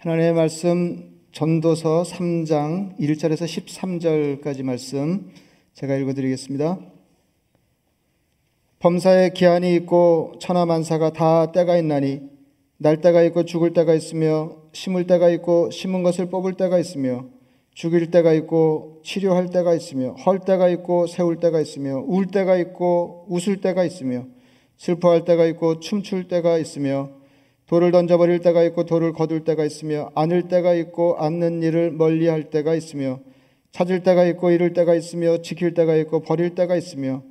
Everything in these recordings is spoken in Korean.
하나님의 말씀 전도서 3장 1절에서 13절까지 말씀 제가 읽어 드리겠습니다. 범사에 기한이 있고 천하 만사가 다 때가 있나니 날 때가 있고 죽을 때가 있으며 심을 때가 있고 심은 것을 뽑을 때가 있으며 죽일 때가 있고 치료할 때가 있으며 헐 때가 있고 세울 때가 있으며 울 때가 있고 웃을 때가 있으며 슬퍼할 때가 있고 춤출 때가 있으며 돌을 던져버릴 때가 있고 돌을 거둘 때가 있으며 안을 때가 있고 안는 일을 멀리할 때가 있으며 찾을 때가 있고 잃을 때가 있으며 지킬 때가 있고 버릴 때가 있으며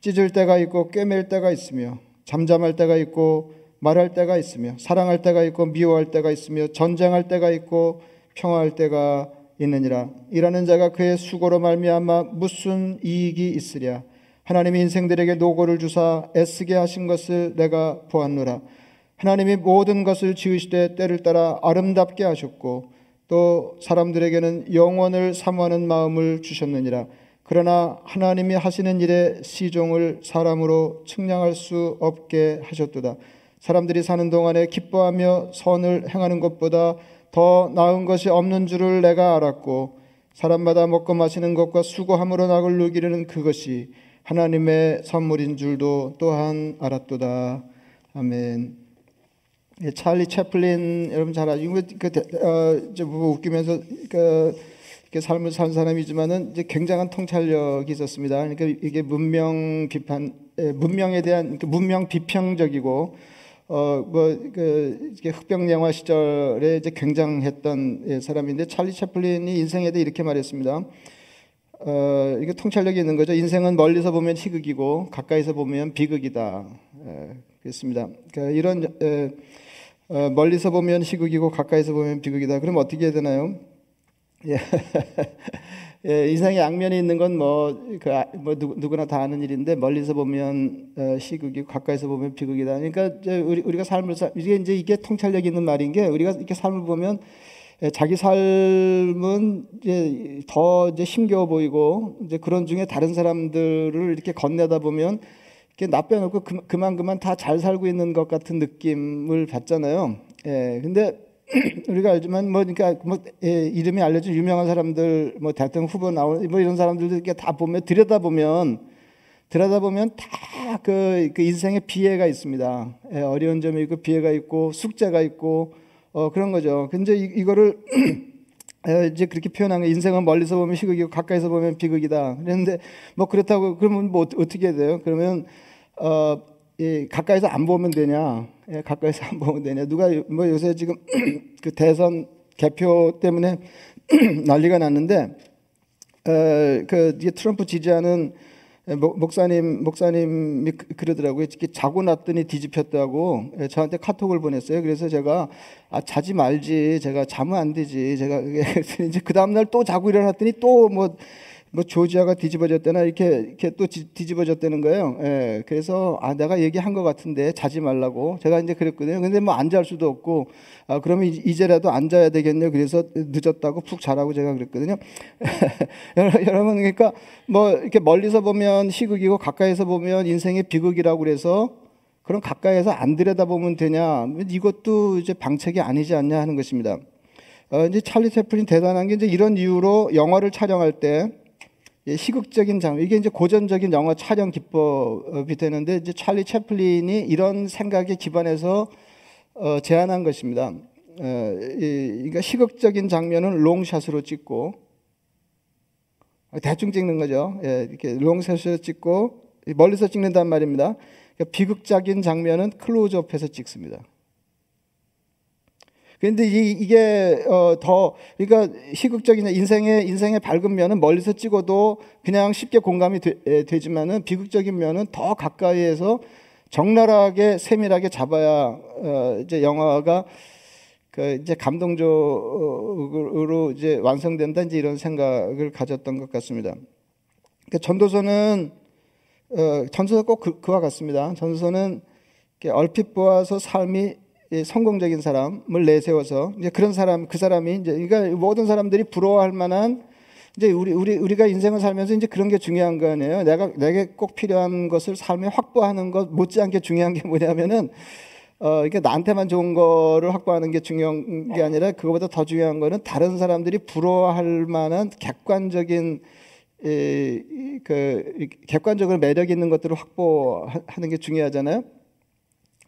찢을 때가 있고 꿰맬 때가 있으며 잠잠할 때가 있고 말할 때가 있으며 사랑할 때가 있고 미워할 때가 있으며 전쟁할 때가 있고 평화할 때가 있느니라. 이라는 자가 그의 수고로 말미암아 무슨 이익이 있으랴? 하나님이 인생들에게 노고를 주사 애쓰게 하신 것을 내가 보았노라 하나님이 모든 것을 지으시되 때를 따라 아름답게 하셨고 또 사람들에게는 영원을 사모하는 마음을 주셨느니라 그러나 하나님이 하시는 일의 시종을 사람으로 측량할 수 없게 하셨도다 사람들이 사는 동안에 기뻐하며 선을 행하는 것보다 더 나은 것이 없는 줄을 내가 알았고 사람마다 먹고 마시는 것과 수고함으로 낙을 누기는 그것이 하나님의 선물인 줄도 또한 알았도다. 아멘. 예, 찰리 채플린 여러분 잘 아시고 그 어, 뭐 웃기면서 그 삶을 산 사람이지만은 이제 굉장한 통찰력이 있었습니다. 그러니까 이게 문명 비판, 예, 문명에 대한 그 문명 비평적이고 어뭐그 흑백 영화 시절에 이제 굉장했던 예, 사람인데 찰리 채플린이 인생에 대해 이렇게 말했습니다. 어, 이게 통찰력이 있는 거죠. 인생은 멀리서 보면 희극이고 가까이서 보면 비극이다. 에, 그렇습니다. 그러니까 이런 에, 어, 멀리서 보면 희극이고 가까이서 보면 비극이다. 그럼 어떻게 해야 되나요? 예. 예, 인생의 양면이 있는 건 뭐, 그, 아, 뭐 누구, 나 다 아는 일인데 멀리서 보면 어, 시극이고 가까이서 보면 비극이다. 그러니까 우리, 우리가 삶을 살 이게 이제 이게 통찰력 있는 말인 게 우리가 이렇게 삶을 보면 예, 자기 삶은 이제 더 이제 힘겨워 보이고 이제 그런 중에 다른 사람들을 이렇게 건네다 보면 나 빼놓고 그만 그만 다 잘 살고 있는 것 같은 느낌을 받잖아요. 예, 근데 우리가 알지만 뭐 그러니까 뭐 예, 이름이 알려진 유명한 사람들 뭐 대통령 후보 나오는 뭐 이런 사람들도 이렇게 다 보면 들여다 보면 들여다 보면 다그 그 인생의 비애가 있습니다. 예, 어려운 점이 있고 비애가 있고 숙제가 있고 어, 그런 거죠. 근데 이, 이거를 이제 그렇게 표현한 거 인생은 멀리서 보면 희극이고 가까이서 보면 비극이다. 그런데 뭐 그렇다고 그러면 뭐 어떻게 해야 돼요? 그러면 어, 이 가까이서 안 보면 되냐? 예, 가까이서 안 보면 되냐? 누가 뭐 요새 지금 그 대선 개표 때문에 난리가 났는데 어, 그 트럼프 지지하는 예, 목사님 목사님이 그, 그러더라고요. 이렇게 자고 났더니 뒤집혔다고 예, 저한테 카톡을 보냈어요. 그래서 제가 아 자지 말지. 제가 자면 안 되지. 제가 이제 그 다음 날 또 자고 일어났더니 또뭐 뭐 조지아가 뒤집어졌다나 이렇게 이렇게 또 뒤집어졌다는 거예요. 예, 그래서 아 내가 얘기한 것 같은데 자지 말라고 제가 이제 그랬거든요. 근데 뭐 앉을 수도 없고 아 그러면 이제라도 앉아야 되겠네요. 그래서 늦었다고 푹 자라고 제가 그랬거든요. 여러분 그러니까 뭐 이렇게 멀리서 보면 희극이고 가까이서 보면 인생의 비극이라고 그래서 그럼 가까이서 안 들여다보면 되냐? 이것도 이제 방책이 아니지 않냐 하는 것입니다. 어, 이제 찰리 채플린 대단한 게 이제 이런 이유로 영화를 촬영할 때 예, 시극적인 장면 이게 이제 고전적인 영화 촬영 기법이 되는데 이제 찰리 채플린이 이런 생각에 기반해서 어, 제안한 것입니다. 어, 이, 그러니까 시극적인 장면은 롱샷으로 찍고 대충 찍는 거죠. 예, 이렇게 롱샷으로 찍고 멀리서 찍는단 말입니다. 그러니까 비극적인 장면은 클로즈업해서 찍습니다. 그런데 이게 어, 더 그러니까 희극적인 인생의 인생의 밝은 면은 멀리서 찍어도 그냥 쉽게 공감이 되, 지만은 비극적인 면은 더 가까이에서 적나라하게 세밀하게 잡아야 어, 이제 영화가 그 이제 감동적으로 이제 완성된다 이제 이런 생각을 가졌던 것 같습니다. 그러니까 전도서는 어, 전도서 꼭 그, 와 같습니다. 전도서는 얼핏 보아서 삶이 성공적인 사람을 내세워서 이제 그런 사람 그 사람이 이제 그러니까 모든 사람들이 부러워할 만한 이제 우리 우리 우리가 인생을 살면서 이제 그런 게 중요한 거 아니에요. 내가 내게 꼭 필요한 것을 삶에 확보하는 것 못지않게 중요한 게 뭐냐면은 어, 이게 나한테만 좋은 거를 확보하는 게 중요한 게 아니라 그거보다 더 중요한 거는 다른 사람들이 부러워할 만한 객관적인 이, 그 객관적으로 매력 있는 것들을 확보하는 게 중요하잖아요.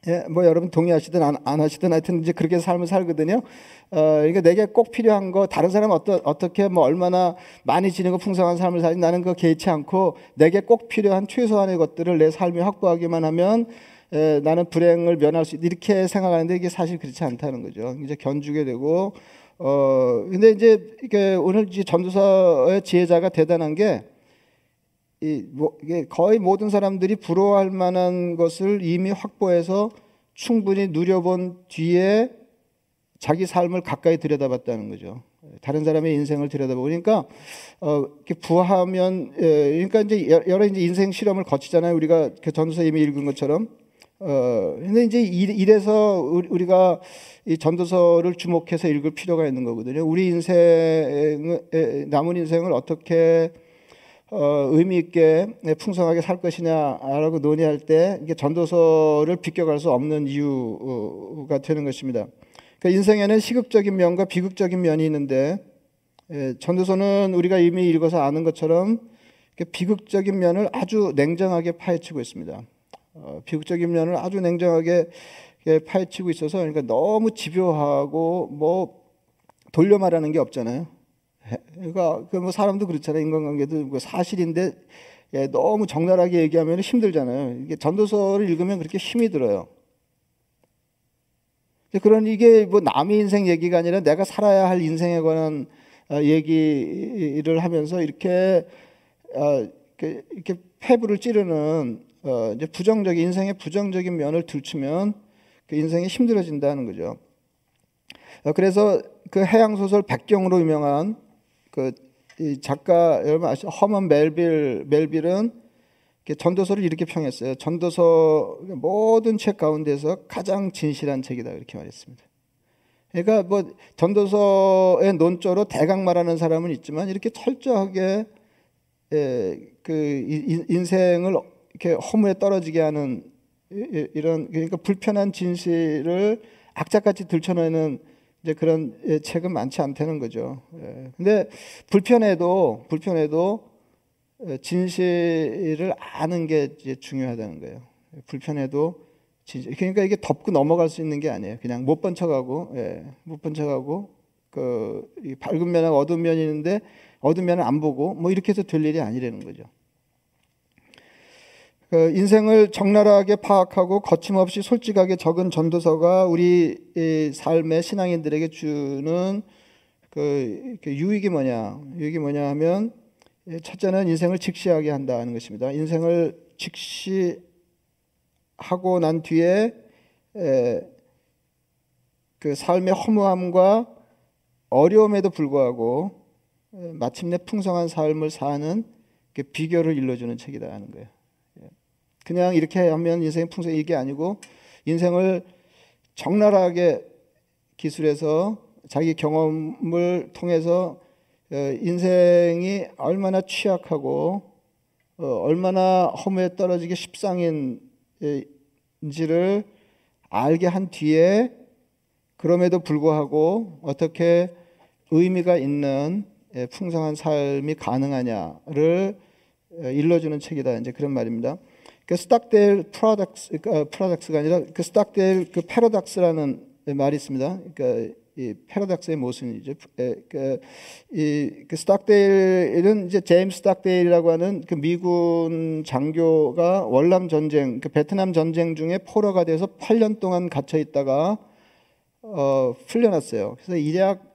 예, 뭐 여러분 동의하시든 안, 안 하시든 하여튼 이제 그렇게 삶을 살거든요. 어, 그러니까 내게 꼭 필요한 거 다른 사람 어떠, 어떻게 뭐 얼마나 많이 지내고 풍성한 삶을 살지 나는 그거 개의치 않고 내게 꼭 필요한 최소한의 것들을 내 삶에 확보하기만 하면 에, 나는 불행을 면할 수 이렇게 생각하는데 이게 사실 그렇지 않다는 거죠. 이제 견주게 되고 어 근데 이제 이게 오늘 이제 전도사의 지혜자가 대단한 게 이, 뭐, 이게 거의 모든 사람들이 부러워할 만한 것을 이미 확보해서 충분히 누려본 뒤에 자기 삶을 가까이 들여다봤다는 거죠. 다른 사람의 인생을 들여다보니까 어, 이렇게 부하면 예, 그러니까 이제 여러 이제 인생 실험을 거치잖아요. 우리가 그 전도서 이미 읽은 것처럼. 어, 근데 이제 이래서 우리가 이 전도서를 주목해서 읽을 필요가 있는 거거든요. 우리 인생 남은 인생을 어떻게 어, 의미 있게 풍성하게 살 것이냐라고 논의할 때 이게 전도서를 비껴갈 수 없는 이유가 되는 것입니다. 그러니까 인생에는 시극적인 면과 비극적인 면이 있는데 예, 전도서는 우리가 이미 읽어서 아는 것처럼 비극적인 면을 아주 냉정하게 파헤치고 있습니다. 어, 비극적인 면을 아주 냉정하게 파헤치고 있어서 그러니까 너무 집요하고 뭐 돌려 말하는 게 없잖아요. 그러니까 그 뭐 사람도 그렇잖아요. 인간관계도 뭐 사실인데 예, 너무 적나라하게 얘기하면 힘들잖아요. 이게 전도서를 읽으면 그렇게 힘이 들어요. 그런 이게 뭐 남의 인생 얘기가 아니라 내가 살아야 할 인생에 관한 어, 얘기를 하면서 이렇게 어, 이렇게 폐부를 찌르는 어, 이제 부정적인 인생의 부정적인 면을 들추면 그 인생이 힘들어진다는 거죠. 그래서 그 해양 소설 백경으로 유명한 그 작가 여러분 아시죠? 허먼 멜빌 멜빌은 전도서를 이렇게 평했어요. 전도서 모든 책 가운데서 가장 진실한 책이다 이렇게 말했습니다. 그러니까 뭐 전도서의 논조로 대강 말하는 사람은 있지만 이렇게 철저하게 예, 그 인생을 이렇게 허무에 떨어지게 하는 이런 그러니까 불편한 진실을 악착같이 들춰내는 이제 그런 예, 책은 많지 않다는 거죠. 예. 근데 불편해도 불편해도 예, 진실을 아는 게 중요하다는 거예요. 불편해도 진실. 그러니까 이게 덮고 넘어갈 수 있는 게 아니에요. 그냥 못 본 척하고 예, 못본 척하고 그 밝은 면하고 어두운 면이 있는데 어두운 면은 안 보고 뭐 이렇게 해서 될 일이 아니라는 거죠. 그 인생을 적나라하게 파악하고 거침없이 솔직하게 적은 전도서가 우리 삶의 신앙인들에게 주는 그, 그 유익이 뭐냐? 유익이 뭐냐 하면 첫째는 인생을 직시하게 한다는 것입니다. 인생을 직시하고 난 뒤에 그 삶의 허무함과 어려움에도 불구하고 마침내 풍성한 삶을 사는 그 비결을 일러주는 책이다 는 거예요. 그냥 이렇게 하면 인생이 풍성 이게 아니고 인생을 적나라하게 기술해서 자기 경험을 통해서 어, 인생이 얼마나 취약하고 어, 얼마나 허무에 떨어지기 십상인지를 알게 한 뒤에 그럼에도 불구하고 어떻게 의미가 있는 예, 풍성한 삶이 가능하냐를 어, 일러주는 책이다. 이제 그런 말입니다. 그 스탁데일 products 어, products가 아니라 그 스탁데일 그 paradox라는 말이 있습니다. 그러니까 이 paradox의 모순이죠. 그, 이, 그 스탁데일은 이제 제임스 스탁데일이라고 하는 그 미군 장교가 월남 전쟁, 그 베트남 전쟁 중에 포로가 돼서 8년 동안 갇혀 있다가 어, 풀려났어요. 그래서 일약 이게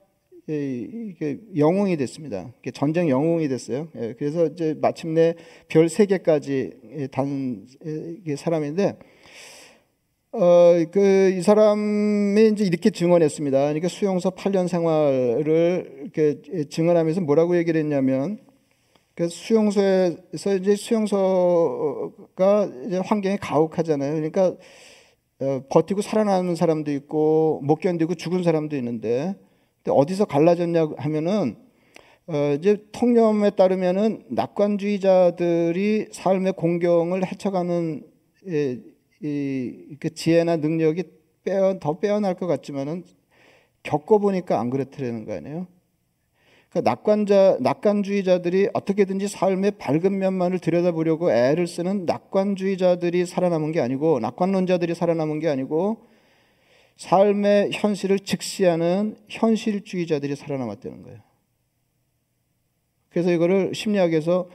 영웅이 됐습니다. 전쟁 영웅이 됐어요. 예, 그래서 이제 마침내 별 세 개까지 단 사람인데, 어, 그, 이 사람이 이제 이렇게 증언했습니다. 그러니까 수용소 8년 생활을 이렇게 증언하면서 뭐라고 얘기를 했냐면, 그 수용소에서 이제 수용소가 이제 환경이 가혹하잖아요. 그러니까 어, 버티고 살아남는 사람도 있고 못 견디고 죽은 사람도 있는데 어디서 갈라졌냐 하면은 어, 이제 통념에 따르면은 낙관주의자들이 삶의 공경을 헤쳐가는 이, 이, 그 지혜나 능력이 빼어 더 빼어날 것 같지만은 겪어보니까 안 그렇다는 거 아니에요? 그러니까 낙관자, 낙관주의자들이 어떻게든지 삶의 밝은 면만을 들여다보려고 애를 쓰는 낙관주의자들이 살아남은 게 아니고 낙관론자들이 살아남은 게 아니고 삶의 현실을 직시하는 현실주의자들이 살아남았다는 거예요. 그래서 이거를 심리학에서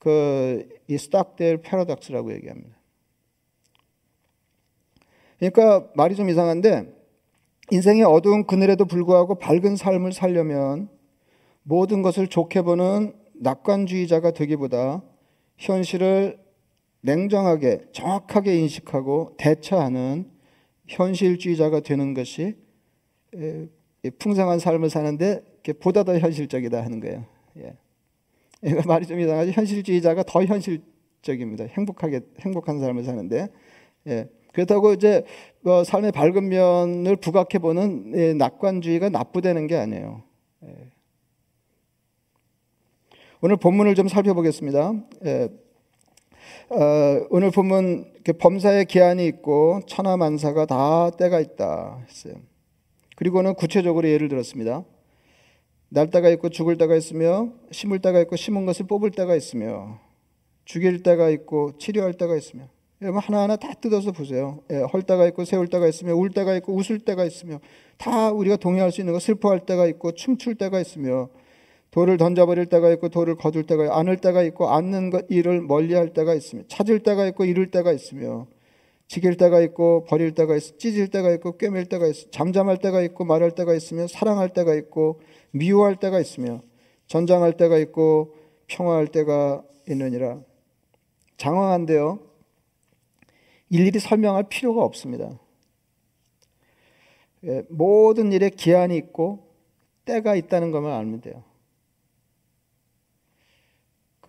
그이 스탁델 패러닥스라고 얘기합니다. 그러니까 말이 좀 이상한데 인생의 어두운 그늘에도 불구하고 밝은 삶을 살려면 모든 것을 좋게 보는 낙관주의자가 되기보다 현실을 냉정하게 정확하게 인식하고 대처하는 현실주의자가 되는 것이 풍성한 삶을 사는데 보다 더 현실적이다 하는 거예요. 예. 이거 말이 좀 이상하지 현실주의자가 더 현실적입니다. 행복하게 행복한 삶을 사는데 예. 그렇다고 이제 뭐 삶의 밝은 면을 부각해 보는 예, 낙관주의가 나쁘다는 게 아니에요. 예. 오늘 본문을 좀 살펴보겠습니다. 예. 어, 오늘 본문 범사의 기한이 있고 천하만사가 다 때가 있다 했어요. 그리고는 구체적으로 예를 들었습니다. 날 때가 있고 죽을 때가 있으며 심을 때가 있고 심은 것을 뽑을 때가 있으며 죽일 때가 있고 치료할 때가 있으며 하나하나 다 뜯어서 보세요. 예, 헐 때가 있고 세울 때가 있으며 울 때가 있고 웃을 때가 있으며 다 우리가 동의할 수 있는 거 슬퍼할 때가 있고 춤출 때가 있으며 돌을 던져버릴 때가 있고 돌을 거둘 때가 있고 안을 때가 있고 안는 것 일을 멀리할 때가 있으며 찾을 때가 있고 잃을 때가 있으며 지킬 때가 있고 버릴 때가 있어 찢을 때가 있고 꿰맬 때가 있어 잠잠할 때가 있고 말할 때가 있으며 사랑할 때가 있고 미워할 때가 있으며 전장할 때가 있고 평화할 때가 있느니라. 장황한데요. 일일이 설명할 필요가 없습니다. 예, 모든 일에 기한이 있고 때가 있다는 것만 알면 돼요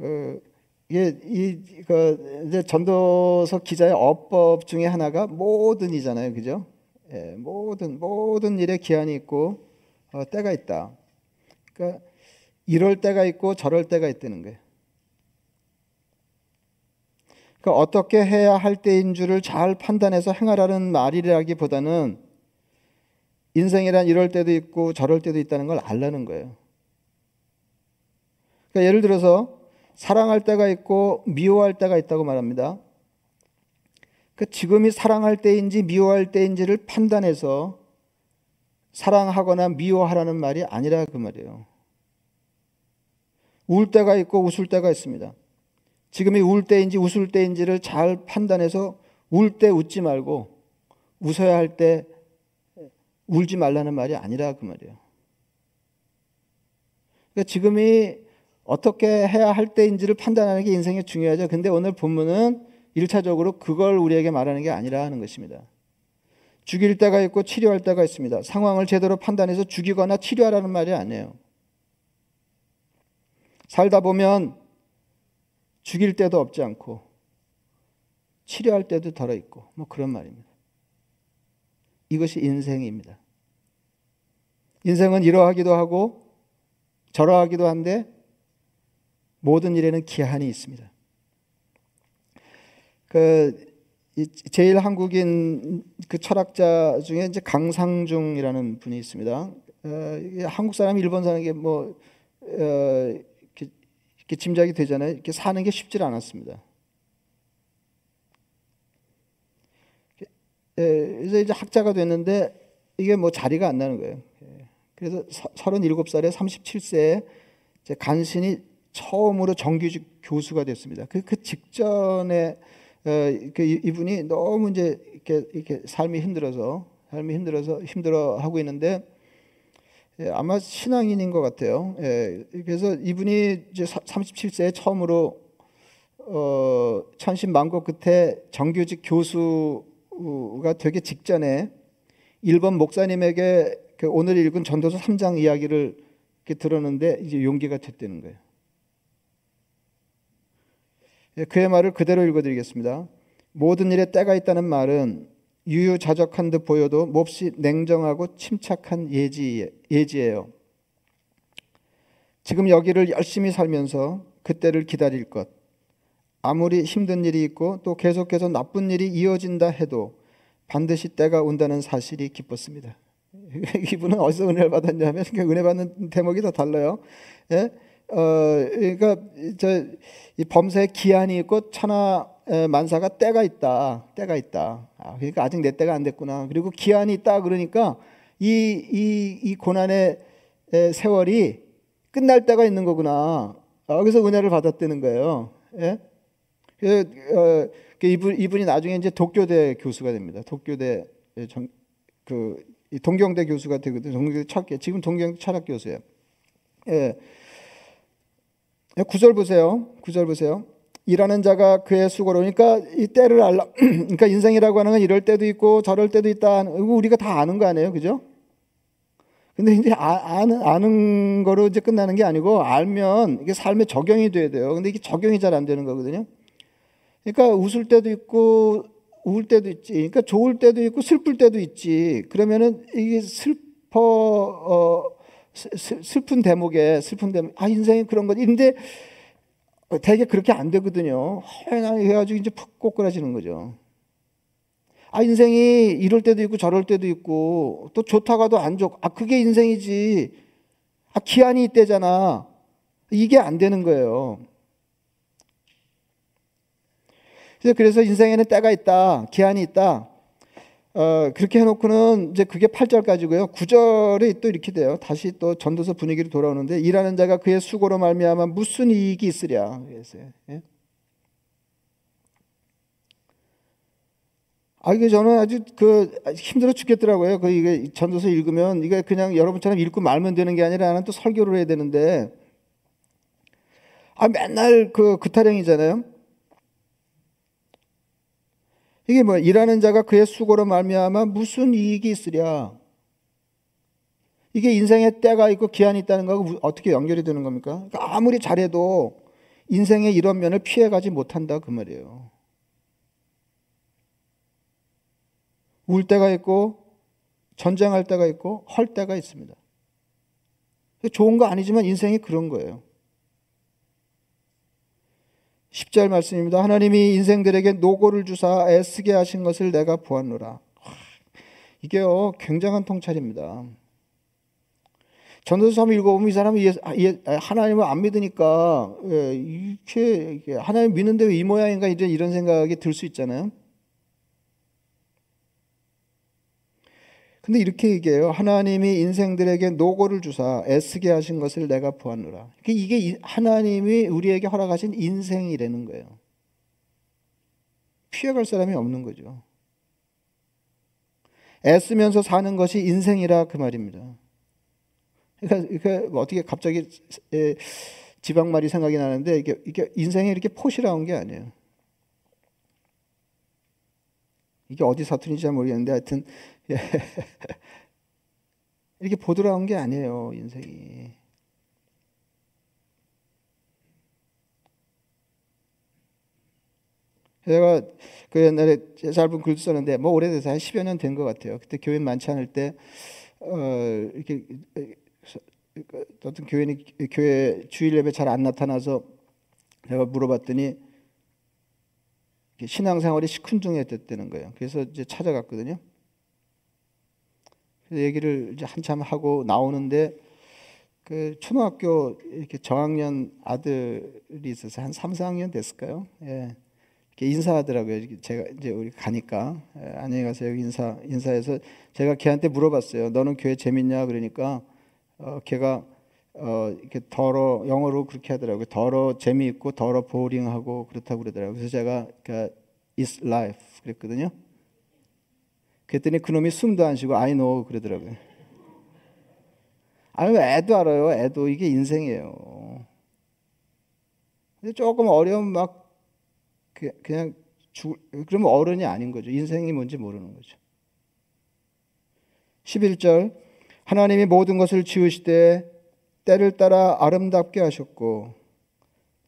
그 이게 이그 이제 전도서 기자의 어법 중에 하나가 모든이잖아요, 그죠? 예, 모든 모든 일에 기한이 있고 어, 때가 있다. 그러니까 이럴 때가 있고 저럴 때가 있다는 거예요. 그러니까 어떻게 해야 할 때인 줄을 잘 판단해서 행하라는 말이라기보다는 인생이란 이럴 때도 있고 저럴 때도 있다는 걸 알라는 거예요. 그러니까 예를 들어서 사랑할 때가 있고 미워할 때가 있다고 말합니다. 그 지금이 사랑할 때인지 미워할 때인지를 판단해서 사랑하거나 미워하라는 말이 아니라 그 말이에요. 울 때가 있고 웃을 때가 있습니다. 지금이 울 때인지 웃을 때인지를 잘 판단해서 울 때 웃지 말고 웃어야 할 때 울지 말라는 말이 아니라 그 말이에요. 그러니까 지금이 어떻게 해야 할 때인지를 판단하는 게 인생에 중요하죠. 근데 오늘 본문은 1차적으로 그걸 우리에게 말하는 게 아니라 하는 것입니다. 죽일 때가 있고 치료할 때가 있습니다. 상황을 제대로 판단해서 죽이거나 치료하라는 말이 아니에요. 살다 보면 죽일 때도 없지 않고 치료할 때도 덜어 있고 뭐 그런 말입니다. 이것이 인생입니다. 인생은 이러하기도 하고 저러하기도 한데 모든 일에는 기한이 있습니다. 그 제일 한국인 그 철학자 중에 이제 강상중이라는 분이 있습니다. 어, 한국 사람, 일본 사람에게 뭐 어, 이렇게, 이렇게 짐작이 되잖아요. 이렇게 사는 게 쉽지 않았습니다. 그래서 이제 학자가 됐는데 이게 뭐 자리가 안 나는 거예요. 그래서 37살에 37세에 간신히 처음으로 정규직 교수가 됐습니다. 그, 그 직전에 어, 그 이분이 너무 이제 이렇게, 이렇게 삶이 힘들어서 삶이 힘들어서 힘들어 하고 있는데 예, 아마 신앙인인 것 같아요. 예, 그래서 이분이 이제 37세에 처음으로 어, 천신만고 끝에 정규직 교수가 되기 직전에 일본 목사님에게 그 오늘 읽은 전도서 3장 이야기를 들었는데 이제 용기가 됐다는 거예요. 예, 그의 말을 그대로 읽어드리겠습니다. 모든 일에 때가 있다는 말은 유유자적한 듯 보여도 몹시 냉정하고 침착한 예지, 예지예요. 지금 여기를 열심히 살면서 그때를 기다릴 것. 아무리 힘든 일이 있고 또 계속해서 나쁜 일이 이어진다 해도 반드시 때가 온다는 사실이 기뻤습니다. 이분은 어디서 은혜를 받았냐면 은혜 받는 대목이 다 달라요. 예? 어, 그러니까 저 이 범사에 기한이 있고 천하 만사가 때가 있다. 때가 있다. 아, 그러니까 아직 내 때가 안 됐구나. 그리고 기한이 있다 그러니까 이 이 이 고난의 세월이 끝날 때가 있는 거구나. 아, 그래서 은혜를 받았다는 거예요. 예? 그, 어, 그 이분 이분이 나중에 이제 독교대 교수가 됩니다. 독교대 정, 그 동경대 교수가 되거든요. 동경대 철학 지금 동경대 철학 교수예요. 예. 구절 보세요. 구절 보세요. 일하는 자가 그의 수고로 그러니까 이 때를 알라 그러니까 인생이라고 하는 건 이럴 때도 있고 저럴 때도 있다. 우리가 다 아는 거 아니에요. 그죠? 근데 이제 아, 는 아는 거로 이제 끝나는 게 아니고 알면 이게 삶에 적용이 돼야 돼요. 근데 이게 적용이 잘 안 되는 거거든요. 그러니까 웃을 때도 있고 우울 때도 있지. 그러니까 좋을 때도 있고 슬플 때도 있지. 그러면은 이게 슬퍼 어 슬픈 대목에 슬픈 대목 아 인생이 그런 거지. 근데 되게 그렇게 안 되거든요. 해가지고 이제 푹 꼬꾸라지는 거죠. 아 인생이 이럴 때도 있고 저럴 때도 있고 또 좋다가도 안 좋고 아 그게 인생이지. 아 기한이 있대잖아. 이게 안 되는 거예요. 그래서 인생에는 때가 있다, 기한이 있다. 어, 그렇게 해놓고는 이제 그게 8절까지고요. 9절에 또 이렇게 돼요. 다시 또 전도서 분위기로 돌아오는데 일하는 자가 그의 수고로 말미암아 무슨 이익이 있으랴. 그랬어요. 예? 아 이게 저는 아주 그 힘들어 죽겠더라고요. 그 이게 전도서 읽으면 이게 그냥 여러분처럼 읽고 말면 되는 게 아니라 나는 또 설교를 해야 되는데 아 맨날 그 그타령이잖아요. 이게 뭐 일하는 자가 그의 수고로 말미암아 무슨 이익이 있으랴? 이게 인생에 때가 있고 기한이 있다는 거하고 어떻게 연결이 되는 겁니까? 그러니까 아무리 잘해도 인생의 이런 면을 피해가지 못한다 그 말이에요. 울 때가 있고 전쟁할 때가 있고 헐 때가 있습니다. 좋은 거 아니지만 인생이 그런 거예요. 10절 말씀입니다. 하나님이 인생들에게 노고를 주사 애쓰게 하신 것을 내가 보았노라. 이게요, 굉장한 통찰입니다. 전도서 3 읽어보면 이 사람이 아, 하나님을 안 믿으니까 예, 이렇게 하나님 믿는데 왜 이 모양인가 이런 생각이 들 수 있잖아요. 근데 이렇게 얘기해요. 하나님이 인생들에게 노고를 주사 애쓰게 하신 것을 내가 보았노라. 그러니까 이게 하나님이 우리에게 허락하신 인생이라는 거예요. 피해갈 사람이 없는 거죠. 애쓰면서 사는 것이 인생이라 그 말입니다. 그러니까, 그러니까 뭐 어떻게 갑자기 지방말이 생각이 나는데 이게, 이게 인생이 이렇게 포시라온 게 아니에요. 이게 어디 사투리인지 잘 모르겠는데 하여튼 예. 이렇게 보드라운 게 아니에요, 인생이. 제가 그 옛날에 짧은 글도 썼는데 뭐 오래돼서 한 10여 년 된 것 같아요. 그때 교회 많지 않을 때 어, 이렇게 어떤 교회는 교회 주일 예배 잘 안 나타나서 제가 물어봤더니 신앙생활이 시큰둥했다는 거예요. 그래서 이제 찾아갔거든요. 얘기를 이제 한참 하고 나오는데 그 초등학교 이렇게 저학년 아들이 있어서 한 3, 4학년 됐을까요? 예. 이렇게 인사하더라고요. 제가 이제 우리 가니까 예, 안녕히 가세요. 인사 인사해서 제가 걔한테 물어봤어요. 너는 교회 재밌냐? 그러니까 어, 걔가 어, 이렇게 더러 영어로 그렇게 하더라고요. 더러 재미있고 더러 보링하고 그렇다고 그러더라고요. 그래서 제가 그 is life 그랬거든요. 그랬더니 그놈이 숨도 안 쉬고 I know 그러더라고요. 아니 애도 알아요. 애도 이게 인생이에요. 근데 조금 어려운 막 그, 그냥 죽 그러면 어른이 아닌 거죠. 인생이 뭔지 모르는 거죠. 11절 하나님이 모든 것을 지으시되 때를 따라 아름답게 하셨고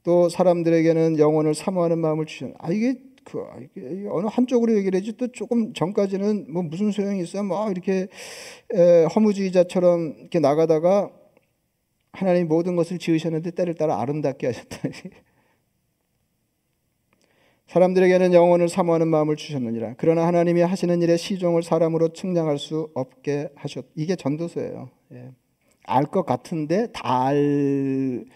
또 사람들에게는 영혼을 사모하는 마음을 주셨. 아 이게 그 어느 한쪽으로 얘기를 해지 또 조금 전까지는 뭐 무슨 소용이 있어 뭐 이렇게 에, 허무주의자처럼 이렇게 나가다가 하나님 모든 것을 지으셨는데 때를 따라 아름답게 하셨다. 사람들에게는 영혼을 사모하는 마음을 주셨느니라. 그러나 하나님이 하시는 일에 시종을 사람으로 측량할 수 없게 하셨. 이게 전도서예요. 예. 알 것 같은데 다알건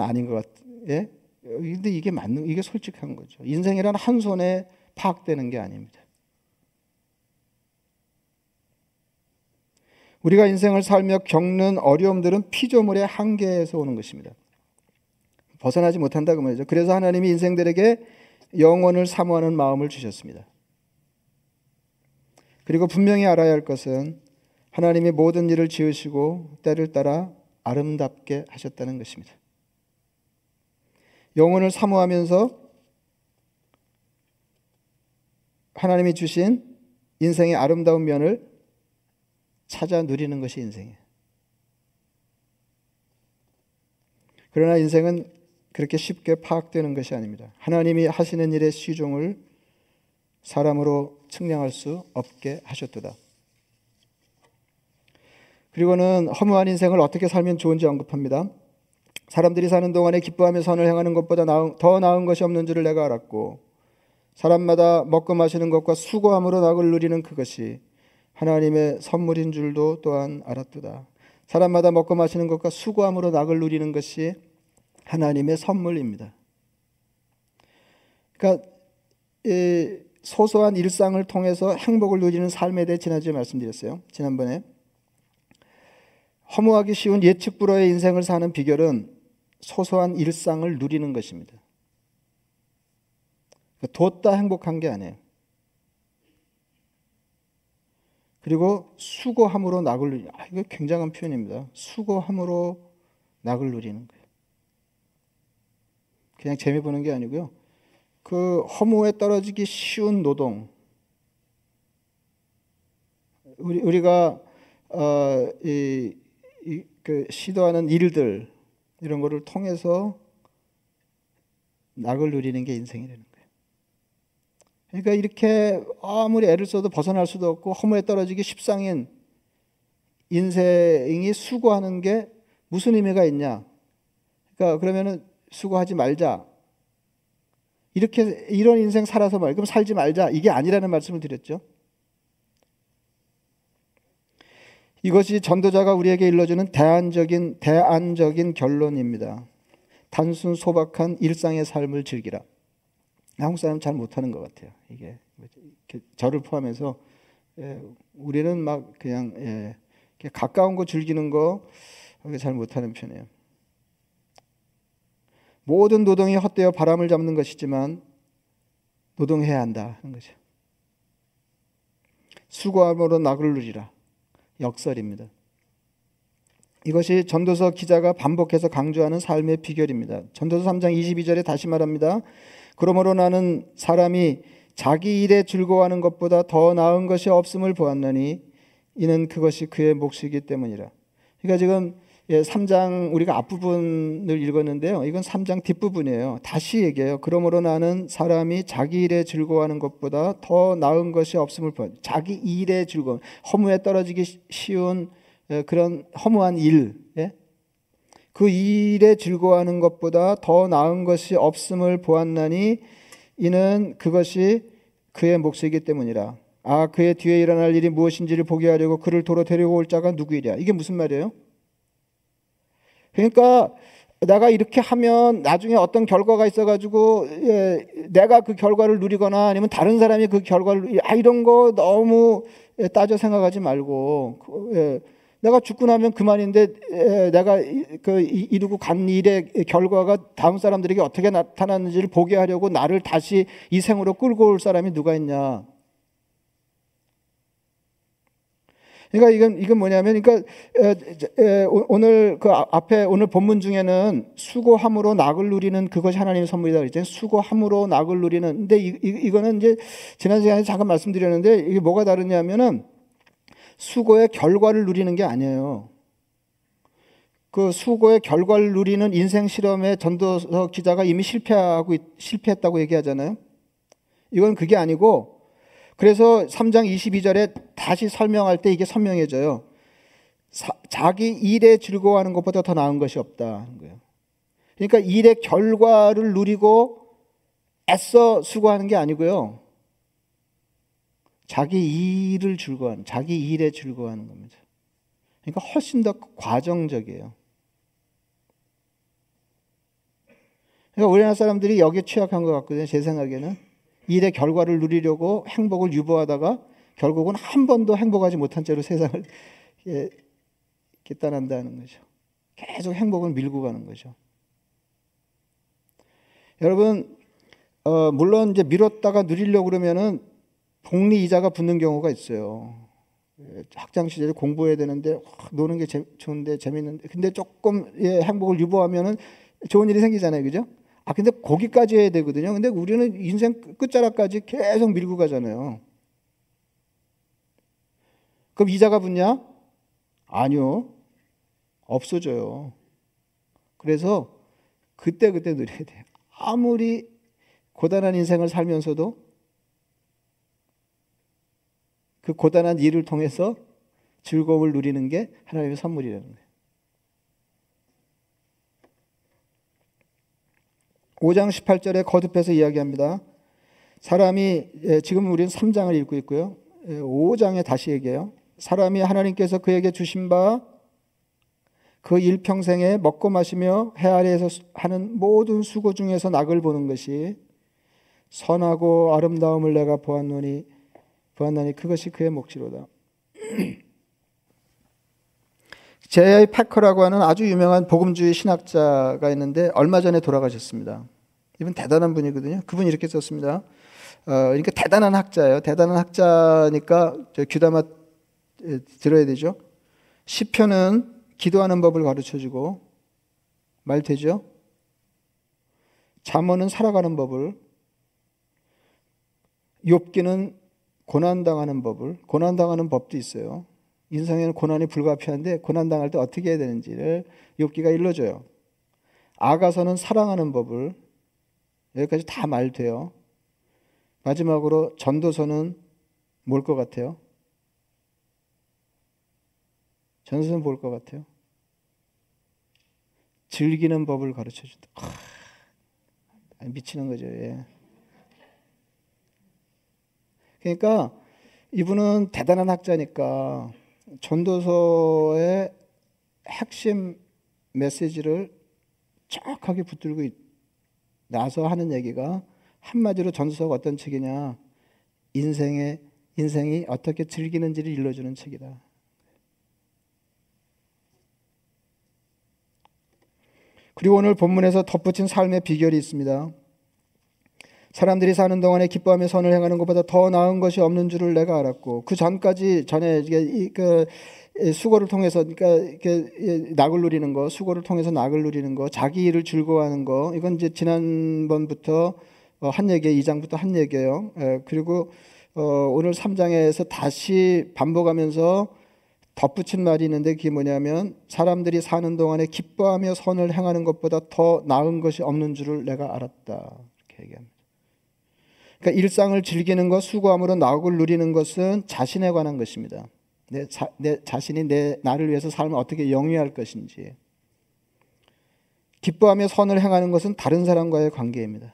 아닌 것 같. 예? 근데 이게 맞는 이게 솔직한 거죠. 인생이란 한 손에 파악되는 게 아닙니다. 우리가 인생을 살며 겪는 어려움들은 피조물의 한계에서 오는 것입니다. 벗어나지 못한다 그 말이죠. 그래서 하나님이 인생들에게 영원을 사모하는 마음을 주셨습니다. 그리고 분명히 알아야 할 것은 하나님이 모든 일을 지으시고 때를 따라 아름답게 하셨다는 것입니다. 영혼을 사모하면서 하나님이 주신 인생의 아름다운 면을 찾아 누리는 것이 인생이에요. 그러나 인생은 그렇게 쉽게 파악되는 것이 아닙니다. 하나님이 하시는 일의 시종을 사람으로 측량할 수 없게 하셨도다. 그리고는 허무한 인생을 어떻게 살면 좋은지 언급합니다. 사람들이 사는 동안에 기뻐하며 선을 행하는 것보다 나은, 더 나은 것이 없는 줄을 내가 알았고 사람마다 먹고 마시는 것과 수고함으로 낙을 누리는 그것이 하나님의 선물인 줄도 또한 알았도다. 사람마다 먹고 마시는 것과 수고함으로 낙을 누리는 것이 하나님의 선물입니다. 그러니까 소소한 일상을 통해서 행복을 누리는 삶에 대해 지난주에 말씀드렸어요. 지난번에 허무하기 쉬운 예측 불허의 인생을 사는 비결은 소소한 일상을 누리는 것입니다. 뒀다 행복한 게 아니에요. 그리고 수고함으로 낙을 누리는 아, 이거 굉장한 표현입니다. 수고함으로 낙을 누리는 거예요. 그냥 재미 보는 게 아니고요. 그 허무에 떨어지기 쉬운 노동. 우리 우리가 어, 이, 이, 그 시도하는 일들 이런 거를 통해서 낙을 누리는 게 인생이라는 거예요. 그러니까 이렇게 아무리 애를 써도 벗어날 수도 없고 허무에 떨어지기 십상인 인생이 수고하는 게 무슨 의미가 있냐? 그러니까 그러면은 수고하지 말자. 이렇게 이런 인생 살아서 말 그럼 살지 말자. 이게 아니라는 말씀을 드렸죠. 이것이 전도자가 우리에게 일러주는 대안적인 대안적인 결론입니다. 단순 소박한 일상의 삶을 즐기라. 한국 사람 잘 못하는 것 같아요. 이게 저를 포함해서 예, 우리는 막 그냥 예, 가까운 거 즐기는 거 잘 못하는 편이에요. 모든 노동이 헛되어 바람을 잡는 것이지만 노동해야 한다 하는 거죠. 수고함으로 낙을 누리라. 역설입니다. 이것이 전도서 기자가 반복해서 강조하는 삶의 비결입니다. 전도서 3장 22절에 다시 말합니다. 그러므로 나는 사람이 자기 일에 즐거워하는 것보다 더 나은 것이 없음을 보았느니 이는 그것이 그의 몫이기 때문이라. 그러니까 지금 3장 예, 우리가 앞부분을 읽었는데요. 이건 3장 뒷부분이에요. 다시 얘기해요. 그러므로 나는 사람이 자기 일에 즐거워하는 것보다 더 나은 것이 없음을 보 자기 일에 즐거움. 허무에 떨어지기 쉬운 예, 그런 허무한 일. 예? 그 일에 즐거워하는 것보다 더 나은 것이 없음을 보았나니 이는 그것이 그의 몫이기 때문이라. 아 그의 뒤에 일어날 일이 무엇인지를 보게 하려고 그를 도로 데리고 올 자가 누구이랴. 이게 무슨 말이에요? 그러니까 내가 이렇게 하면 나중에 어떤 결과가 있어가지고 예, 내가 그 결과를 누리거나 아니면 다른 사람이 그 결과를 아 이런 거 너무 예, 따져 생각하지 말고 그, 예, 내가 죽고 나면 그만인데 예, 내가 그 이루고 간 일의 결과가 다음 사람들에게 어떻게 나타났는지를 보게 하려고 나를 다시 이 생으로 끌고 올 사람이 누가 있냐? 그러니까 이건 이건 뭐냐면 그러니까 오늘 그 앞에 오늘 본문 중에는 수고함으로 낙을 누리는 그것이 하나님의 선물이다 그랬잖아요. 수고함으로 낙을 누리는 근데 이, 이 거는 이제 지난 시간에 잠깐 말씀드렸는데 이게 뭐가 다르냐면은 수고의 결과를 누리는 게 아니에요. 그 수고의 결과를 누리는 인생 실험에 전도서 기자가 이미 실패하고 실패했다고 얘기하잖아요. 이건 그게 아니고 그래서 3장 22절에 다시 설명할 때 이게 선명해져요. 사, 자기 일에 즐거워하는 것보다 더 나은 것이 없다. 거예요. 그러니까 일의 결과를 누리고 애써 수고하는 게 아니고요. 자기 일을 즐거워하는, 자기 일에 즐거워하는 겁니다. 그러니까 훨씬 더 과정적이에요. 그러니까 우리나라 사람들이 여기에 취약한 것 같거든요. 제 생각에는. 일의 결과를 누리려고 행복을 유보하다가 결국은 한 번도 행복하지 못한 채로 세상을 이렇게 떠난다는 거죠. 계속 행복을 밀고 가는 거죠. 여러분, 어, 물론 이제 미뤘다가 누리려고 그러면은 복리 이자가 붙는 경우가 있어요. 예, 학창 시절에 공부해야 되는데 노는 게 재, 좋은데 재밌는데 근데 조금 예, 행복을 유보하면은 좋은 일이 생기잖아요, 그죠? 아 근데 거기까지 해야 되거든요. 근데 우리는 인생 끝자락까지 계속 밀고 가잖아요. 그럼 이자가 붙냐? 아니요. 없어져요. 그래서 그때 그때 누려야 돼요. 아무리 고단한 인생을 살면서도 그 고단한 일을 통해서 즐거움을 누리는 게 하나님의 선물이라는 거예요. 5장 18절에 거듭해서 이야기합니다. 사람이 예, 지금 우리는 3장을 읽고 있고요. 5장에 예, 다시 얘기해요. 사람이 하나님께서 그에게 주신 바 그 일평생에 먹고 마시며 해 아래에서 하는 모든 수고 중에서 낙을 보는 것이 선하고 아름다움을 내가 보았노니 보았나니 그것이 그의 몫이로다. 제이 패커라고 하는 아주 유명한 복음주의 신학자가 있는데 얼마 전에 돌아가셨습니다. 이분 대단한 분이거든요. 그분이 이렇게 썼습니다. 어, 그러니까 대단한 학자예요. 대단한 학자니까 귀담아 들어야 되죠. 시편은 기도하는 법을 가르쳐 주고 말 되죠? 잠언은 살아가는 법을 욥기는 고난 당하는 법을 고난 당하는 법도 있어요. 인생에는 고난이 불가피한데 고난 당할 때 어떻게 해야 되는지를 욥기가 일러줘요. 아가서는 사랑하는 법을 여기까지 다 말돼요. 마지막으로 전도서는 뭘 것 같아요? 전도서는 뭘 것 같아요? 즐기는 법을 가르쳐 준다. 미치는 거죠. 예. 그러니까 이분은 대단한 학자니까 전도서의 핵심 메시지를 정확하게 붙들고 나서 하는 얘기가 한마디로 전도서가 어떤 책이냐 인생의 인생이 어떻게 즐기는지를 일러주는 책이다. 그리고 오늘 본문에서 덧붙인 삶의 비결이 있습니다. 사람들이 사는 동안에 기뻐하며 선을 행하는 것보다 더 나은 것이 없는 줄을 내가 알았고 그 전까지 전에 그 수고를 통해서 그러니까 이렇게 낙을 누리는 거, 수고를 통해서 낙을 누리는 거, 자기 일을 즐거워하는 거 이건 이제 지난번부터 어, 한 얘기, 2장부터 한 얘기예요. 그리고 어, 오늘 3장에서 다시 반복하면서 덧붙인 말이 있는데 그게 뭐냐면 사람들이 사는 동안에 기뻐하며 선을 행하는 것보다 더 나은 것이 없는 줄을 내가 알았다. 이렇게 얘기합니다. 그러니까 일상을 즐기는 것, 수고함으로 나옥을 누리는 것은 자신에 관한 것입니다. 내, 자, 내 자신이 내 나를 위해서 삶을 어떻게 영위할 것인지. 기뻐하며 선을 행하는 것은 다른 사람과의 관계입니다.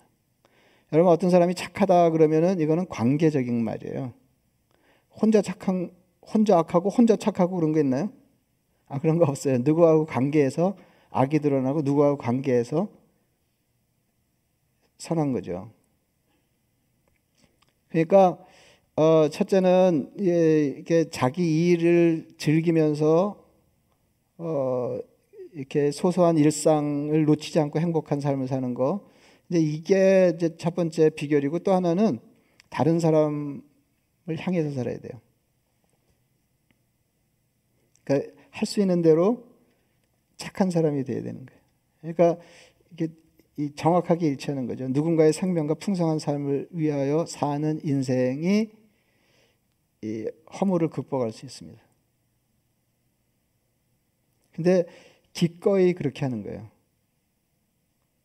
여러분 어떤 사람이 착하다 그러면은 이거는 관계적인 말이에요. 혼자 착한 혼자 악하고 혼자 착하고 그런 거 있나요? 아 그런 거 없어요. 누구하고 관계에서 악이 드러나고 누구하고 관계에서 선한 거죠. 그러니까 어, 첫째는 예, 이렇게 자기 일을 즐기면서 어, 이렇게 소소한 일상을 놓치지 않고 행복한 삶을 사는 거. 이제 이게 이제 첫 번째 비결이고 또 하나는 다른 사람을 향해서 살아야 돼요. 그러니까 할 수 있는 대로 착한 사람이 돼야 되는 거예요. 그러니까 이게 이 정확하게 일치하는 거죠. 누군가의 생명과 풍성한 삶을 위하여 사는 인생이 이 허물을 극복할 수 있습니다. 근데 기꺼이 그렇게 하는 거예요.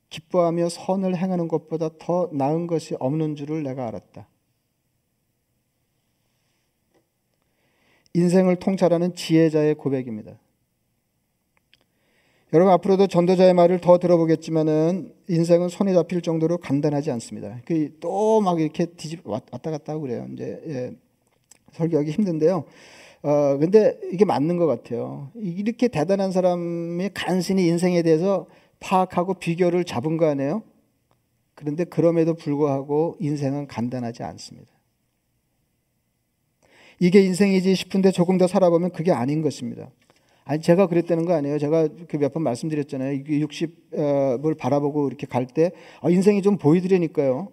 기뻐하며 선을 행하는 것보다 더 나은 것이 없는 줄을 내가 알았다. 인생을 통찰하는 지혜자의 고백입니다. 여러분 앞으로도 전도자의 말을 더 들어보겠지만은 인생은 손에 잡힐 정도로 간단하지 않습니다. 그 또 막 이렇게 뒤집 왔다 갔다 하고 그래요. 이제 예, 설교하기 힘든데요. 어 근데 이게 맞는 것 같아요. 이렇게 대단한 사람이 간신히 인생에 대해서 파악하고 비교를 잡은 거 아니에요? 그런데 그럼에도 불구하고 인생은 간단하지 않습니다. 이게 인생이지 싶은데 조금 더 살아보면 그게 아닌 것입니다. 아니 제가 그랬다는 거 아니에요. 제가 그 몇 번 말씀드렸잖아요. 60을 바라보고 이렇게 갈때 아, 인생이 좀 보이더라니까요.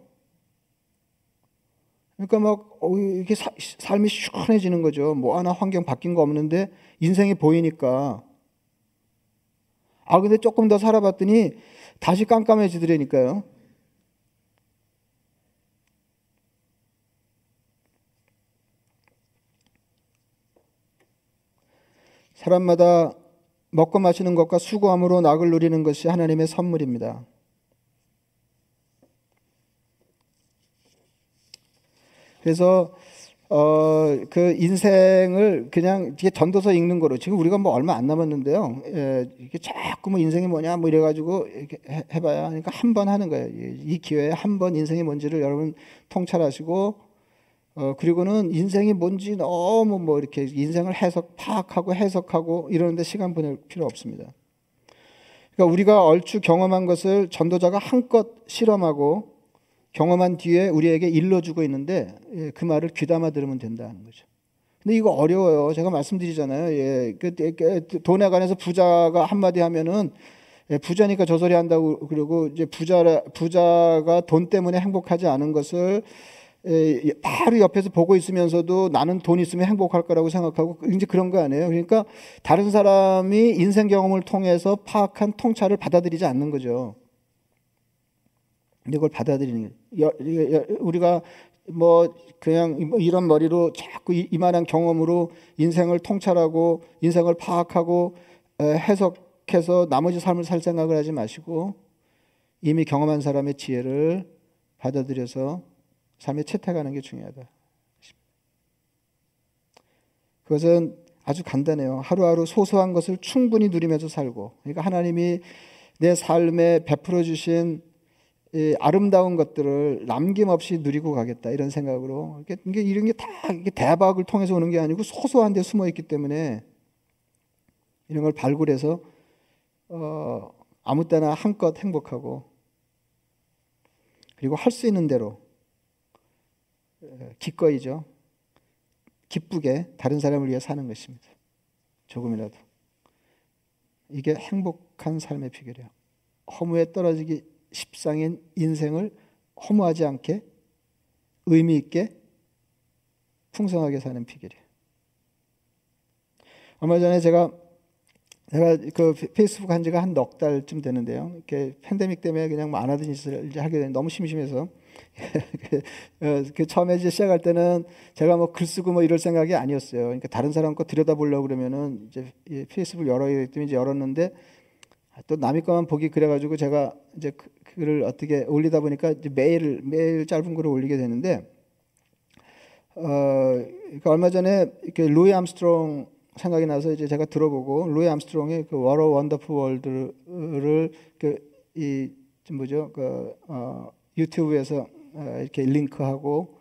그러니까 막 어, 이렇게 사, 삶이 시원해지는 거죠. 뭐 하나 환경 바뀐 거 없는데 인생이 보이니까. 아 근데 조금 더 살아봤더니 다시 깜깜해지더라니까요. 사람마다 먹고 마시는 것과 수고함으로 낙을 누리는 것이 하나님의 선물입니다. 그래서 어, 그 인생을 그냥 이게 전도서 읽는 거로 지금 우리가 뭐 얼마 안 남았는데요. 예, 이게 자꾸 뭐 인생이 뭐냐 뭐 이래가지고 이렇게 해봐야 그러니까 한 번 하는 거예요. 이 기회에 한 번 인생이 뭔지를 여러분 통찰하시고 어, 그리고는 인생이 뭔지 너무 뭐 이렇게 인생을 해석, 파악하고 해석하고 이러는데 시간 보낼 필요 없습니다. 그러니까 우리가 얼추 경험한 것을 전도자가 한껏 실험하고 경험한 뒤에 우리에게 일러주고 있는데 예, 그 말을 귀담아 들으면 된다는 거죠. 근데 이거 어려워요. 제가 말씀드리잖아요. 예, 그, 그 돈에 관해서 부자가 한마디 하면은 예, 부자니까 저 소리 한다고 그러고 이제 부자 부자가 돈 때문에 행복하지 않은 것을 바로 옆에서 보고 있으면서도 나는 돈 있으면 행복할 거라고 생각하고 이제 그런 거 아니에요. 그러니까 다른 사람이 인생 경험을 통해서 파악한 통찰을 받아들이지 않는 거죠. 이걸 받아들이는 우리가 뭐 그냥 뭐 이런 머리로 자꾸 이만한 경험으로 인생을 통찰하고 인생을 파악하고 해석해서 나머지 삶을 살 생각을 하지 마시고 이미 경험한 사람의 지혜를 받아들여서 삶에 채택하는 게 중요하다. 그것은 아주 간단해요. 하루하루 소소한 것을 충분히 누리면서 살고, 그러니까 하나님이 내 삶에 베풀어 주신 아름다운 것들을 남김없이 누리고 가겠다 이런 생각으로 이게 이런 게 다 대박을 통해서 오는 게 아니고 소소한 데 숨어 있기 때문에 이런 걸 발굴해서 어, 아무 때나 한껏 행복하고 그리고 할 수 있는 대로 기꺼이죠. 기쁘게 다른 사람을 위해 사는 것입니다. 조금이라도. 이게 행복한 삶의 비결이에요. 허무에 떨어지기 십상인 인생을 허무하지 않게 의미 있게 풍성하게 사는 비결이에요. 얼마 전에 제가 제가 그 페이스북 한 지가 한 넉 달쯤 되는데요. 이렇게 팬데믹 때문에 그냥 뭐 안 하던 짓을 이제 하게 되 너무 심심해서 그, 어, 그 처음에 이제 시작할 때는 제가 뭐 글 쓰고 뭐 이럴 생각이 아니었어요. 그러니까 다른 사람 거 들여다보려고 그러면은 이제 페이스북 열어야 했더니 이제 열었는데 또 남의 거만 보기 그래가지고 제가 이제 그, 글을 어떻게 올리다 보니까 이제 매일 매일 짧은 글을 올리게 되는데 어 그러니까 얼마 전에 이렇게 루이 암스트롱 생각이 나서 이제 제가 들어보고 루이 암스트롱의 그 What a Wonderful World를 그이 뭐죠 그 어, 유튜브에서 어, 이렇게 링크하고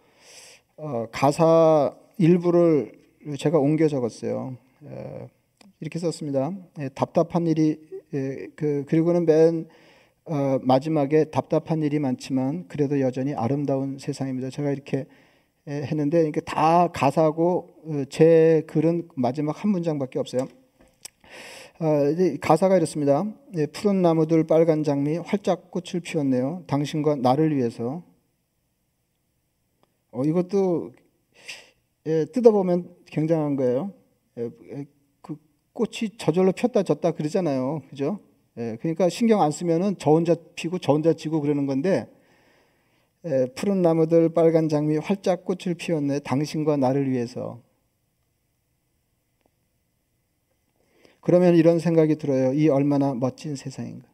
어, 가사 일부를 제가 옮겨 적었어요. 어, 이렇게 썼습니다. 예, 답답한 일이 예, 그 그리고는 맨 어, 마지막에 답답한 일이 많지만 그래도 여전히 아름다운 세상입니다. 제가 이렇게 예, 했는데 이게 다 가사고 어, 제 글은 마지막 한 문장밖에 없어요. 어, 가사가 이렇습니다. 예, 푸른 나무들 빨간 장미 활짝 꽃을 피웠네요. 당신과 나를 위해서. 어, 이것도 예, 뜯어보면 굉장한 거예요. 예, 예, 그 꽃이 저절로 폈다 졌다 그러잖아요. 그죠? 예, 그러니까 신경 안 쓰면은 저 혼자 피고 저 혼자 지고 그러는 건데 예, 푸른 나무들 빨간 장미 활짝 꽃을 피웠네. 당신과 나를 위해서. 그러면 이런 생각이 들어요. 이 얼마나 멋진 세상인가.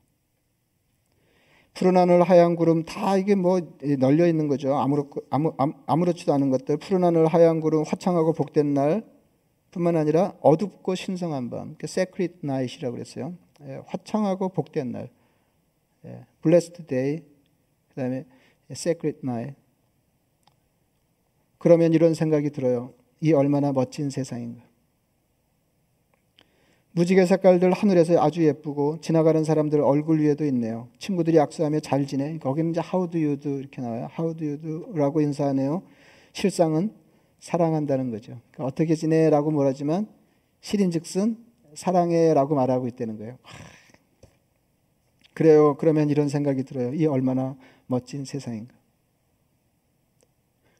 푸른 하늘, 하얀 구름 다 이게 뭐 널려 있는 거죠. 아무렇, 아무, 아무렇지도 않은 것들. 푸른 하늘, 하얀 구름, 화창하고 복된 날 뿐만 아니라 어둡고 신성한 밤. 그 세크릿 나잇이라고 그랬어요. 예, 화창하고 복된 날. 예, blessed day. 그 다음에 sacred night. 그러면 이런 생각이 들어요. 이 얼마나 멋진 세상인가. 무지개 색깔들 하늘에서 아주 예쁘고 지나가는 사람들 얼굴 위에도 있네요. 친구들이 악수하며 잘 지내. 거기는 이제 how do you do 이렇게 나와요. how do you do라고 인사하네요. 실상은 사랑한다는 거죠. 그러니까 어떻게 지내라고 말하지만 실인즉슨 사랑해라고 말하고 있다는 거예요. 그래요. 그러면 이런 생각이 들어요. 이 얼마나 멋진 세상인가.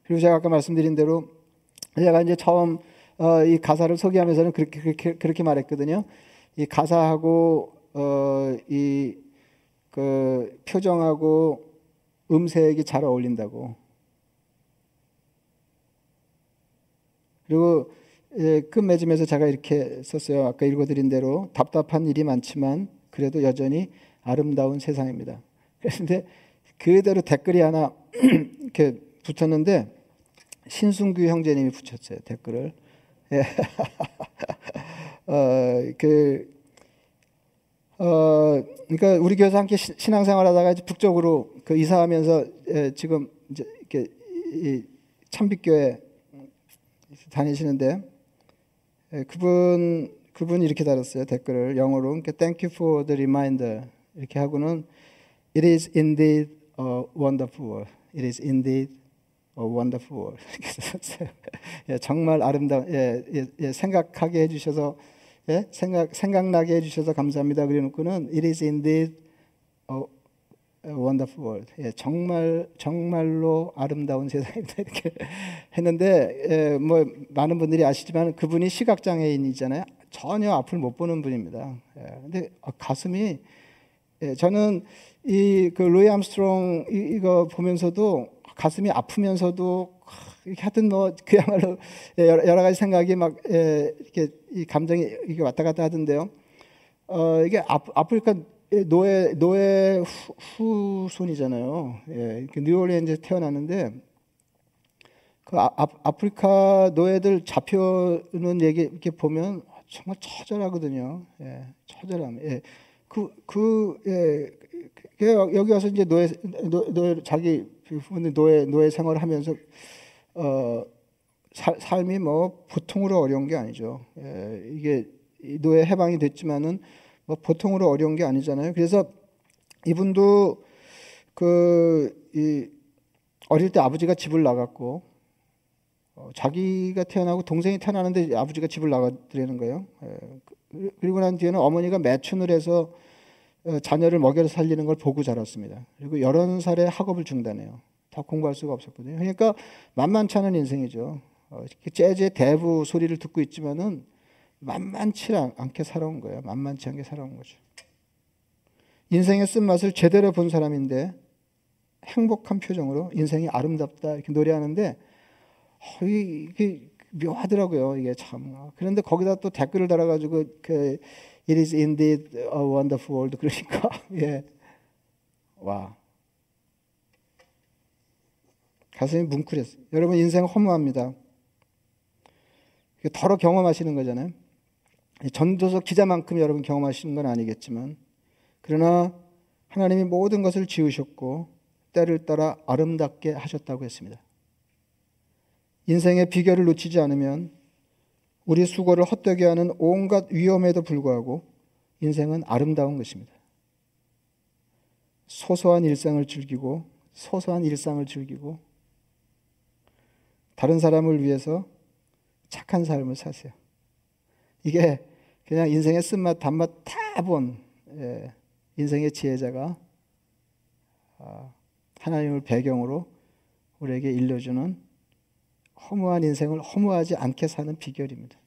그리고 제가 아까 말씀드린 대로 제가 이제 처음 어, 이 가사를 소개하면서는 그렇게 그렇게 그렇게 말했거든요. 이 가사하고 어, 이 그 표정하고 음색이 잘 어울린다고. 그리고 예, 끝맺음에서 제가 이렇게 썼어요. 아까 읽어드린 대로 답답한 일이 많지만 그래도 여전히 아름다운 세상입니다. 그런데 그대로 댓글이 하나 이렇게 붙었는데 신순규 형제님이 붙였어요 댓글을. 예. 어, 그, 어, 그러니까 우리 교회에서 함께 신앙생활 하다가 북쪽으로 그 이사하면서 예, 지금 이제 이렇게 이 참빛교회 다니시는데 예, 그분 그분이 이렇게 달았어요 댓글을 영어로 그러니까 Thank you for the reminder 이렇게 하고는 It is indeed a wonderful world. It is indeed a wonderful world. 썼어요. 예, 정말 아름다운 예, 예, 예, 생각하게 해주셔서 예, 생각 생각나게 해주셔서 감사합니다. 그래놓고는 It is indeed a wonderful world. 예, 정말 정말로 아름다운 세상입니다. 이렇게 했는데 예, 뭐 많은 분들이 아시지만 그분이 시각 장애인이잖아요. 전혀 앞을 못 보는 분입니다. 예, 근데 가슴이 예, 저는 이그 루이 암스트롱 이거 보면서도 가슴이 아프면서도 하여튼 뭐 그야말로 예, 여러 가지 생각이 막 예, 이렇게 이 감정이 이게 왔다 갔다 하던데요. 어 이게 아프리카 노예 노예 후, 손이잖아요 예, 뉴올리언즈에 태어났는데 그 아, 프리카 노예들 잡혀는 얘기 이렇게 보면 정말 처절하거든요. 예, 처절함. 예. 그, 그, 예, 그 여기 와서 이제 노예, 노, 노예 자기 노예, 노예 생활을 하면서, 어, 사, 삶이 뭐 보통으로 어려운 게 아니죠. 예, 이게 노예 해방이 됐지만은 뭐 보통으로 어려운 게 아니잖아요. 그래서 이분도 그 이 어릴 때 아버지가 집을 나갔고 어, 자기가 태어나고 동생이 태어나는데 아버지가 집을 나가드리는 거예요. 예. 그리고 난 뒤에는 어머니가 매춘을 해서 어, 자녀를 먹여 살리는 걸 보고 자랐습니다. 그리고 여러 살에 학업을 중단해요. 더 공부할 수가 없었거든요. 그러니까 만만치 않은 인생이죠. 어, 재즈의 대부 소리를 듣고 있지만은 만만치 않게 살아온 거예요. 만만치 않게 살아온 거죠. 인생의 쓴맛을 제대로 본 사람인데 행복한 표정으로 인생이 아름답다 이렇게 노래하는데 어, 이게 묘하더라고요. 이게 참. 그런데 거기다 또 댓글을 달아가지고 그 It is indeed a wonderful world 그러니까 예. 와. 가슴이 뭉클했어요. 여러분 인생 허무합니다. 더러 경험하시는 거잖아요. 전도서 기자만큼 여러분 경험하시는 건 아니겠지만 그러나 하나님이 모든 것을 지으셨고 때를 따라 아름답게 하셨다고 했습니다. 인생의 비결을 놓치지 않으면 우리 수고를 헛되게 하는 온갖 위험에도 불구하고 인생은 아름다운 것입니다. 소소한 일상을 즐기고 소소한 일상을 즐기고 다른 사람을 위해서 착한 삶을 사세요. 이게 그냥 인생의 쓴맛 단맛 다본 예, 인생의 지혜자가 아, 하나님을 배경으로 우리에게 일러주는 허무한 인생을 허무하지 않게 사는 비결입니다.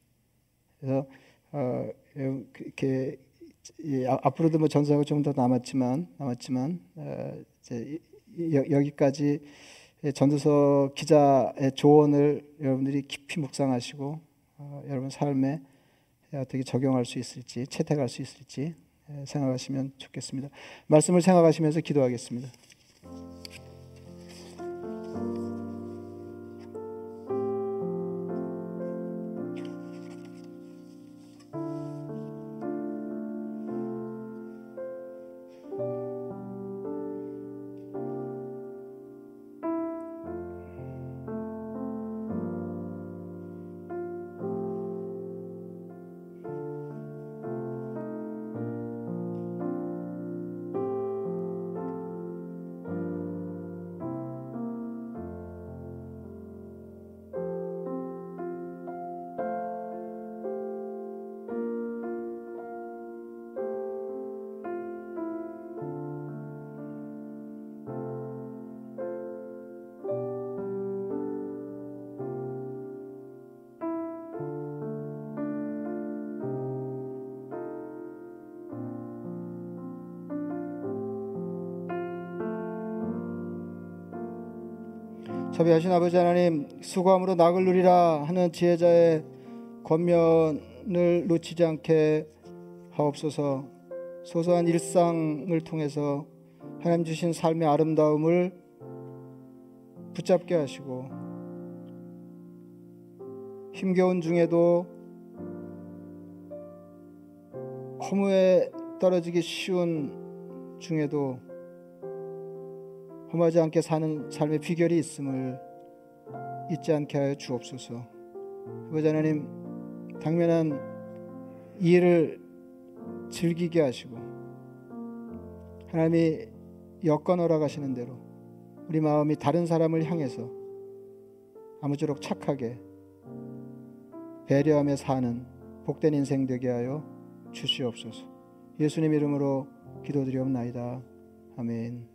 그래서 어, 이렇게 아, 앞으로도 뭐 전사가 좀 더 남았지만 남았지만 어, 이제 여 기까지 전도서 기자의 조언을 여러분들이 깊이 묵상하시고 어, 여러분 삶에 어떻게 적용할 수 있을지 채택할 수 있을지 생각하시면 좋겠습니다. 말씀을 생각하시면서 기도하겠습니다. 자비하신 아버지 하나님 수고함으로 낙을 누리라 하는 지혜자의 권면을 놓치지 않게 하옵소서. 소소한 일상을 통해서 하나님 주신 삶의 아름다움을 붙잡게 하시고 힘겨운 중에도 허무에 떨어지기 쉬운 중에도 험하지 않게 사는 삶의 비결이 있음을 잊지 않게 하여 주옵소서. 아버지 하나님 당면한 이 일을 즐기게 하시고 하나님이 여건 허락하시는 대로 우리 마음이 다른 사람을 향해서 아무쪼록 착하게 배려하며 사는 복된 인생 되게 하여 주시옵소서. 예수님 이름으로 기도드리옵나이다. 아멘.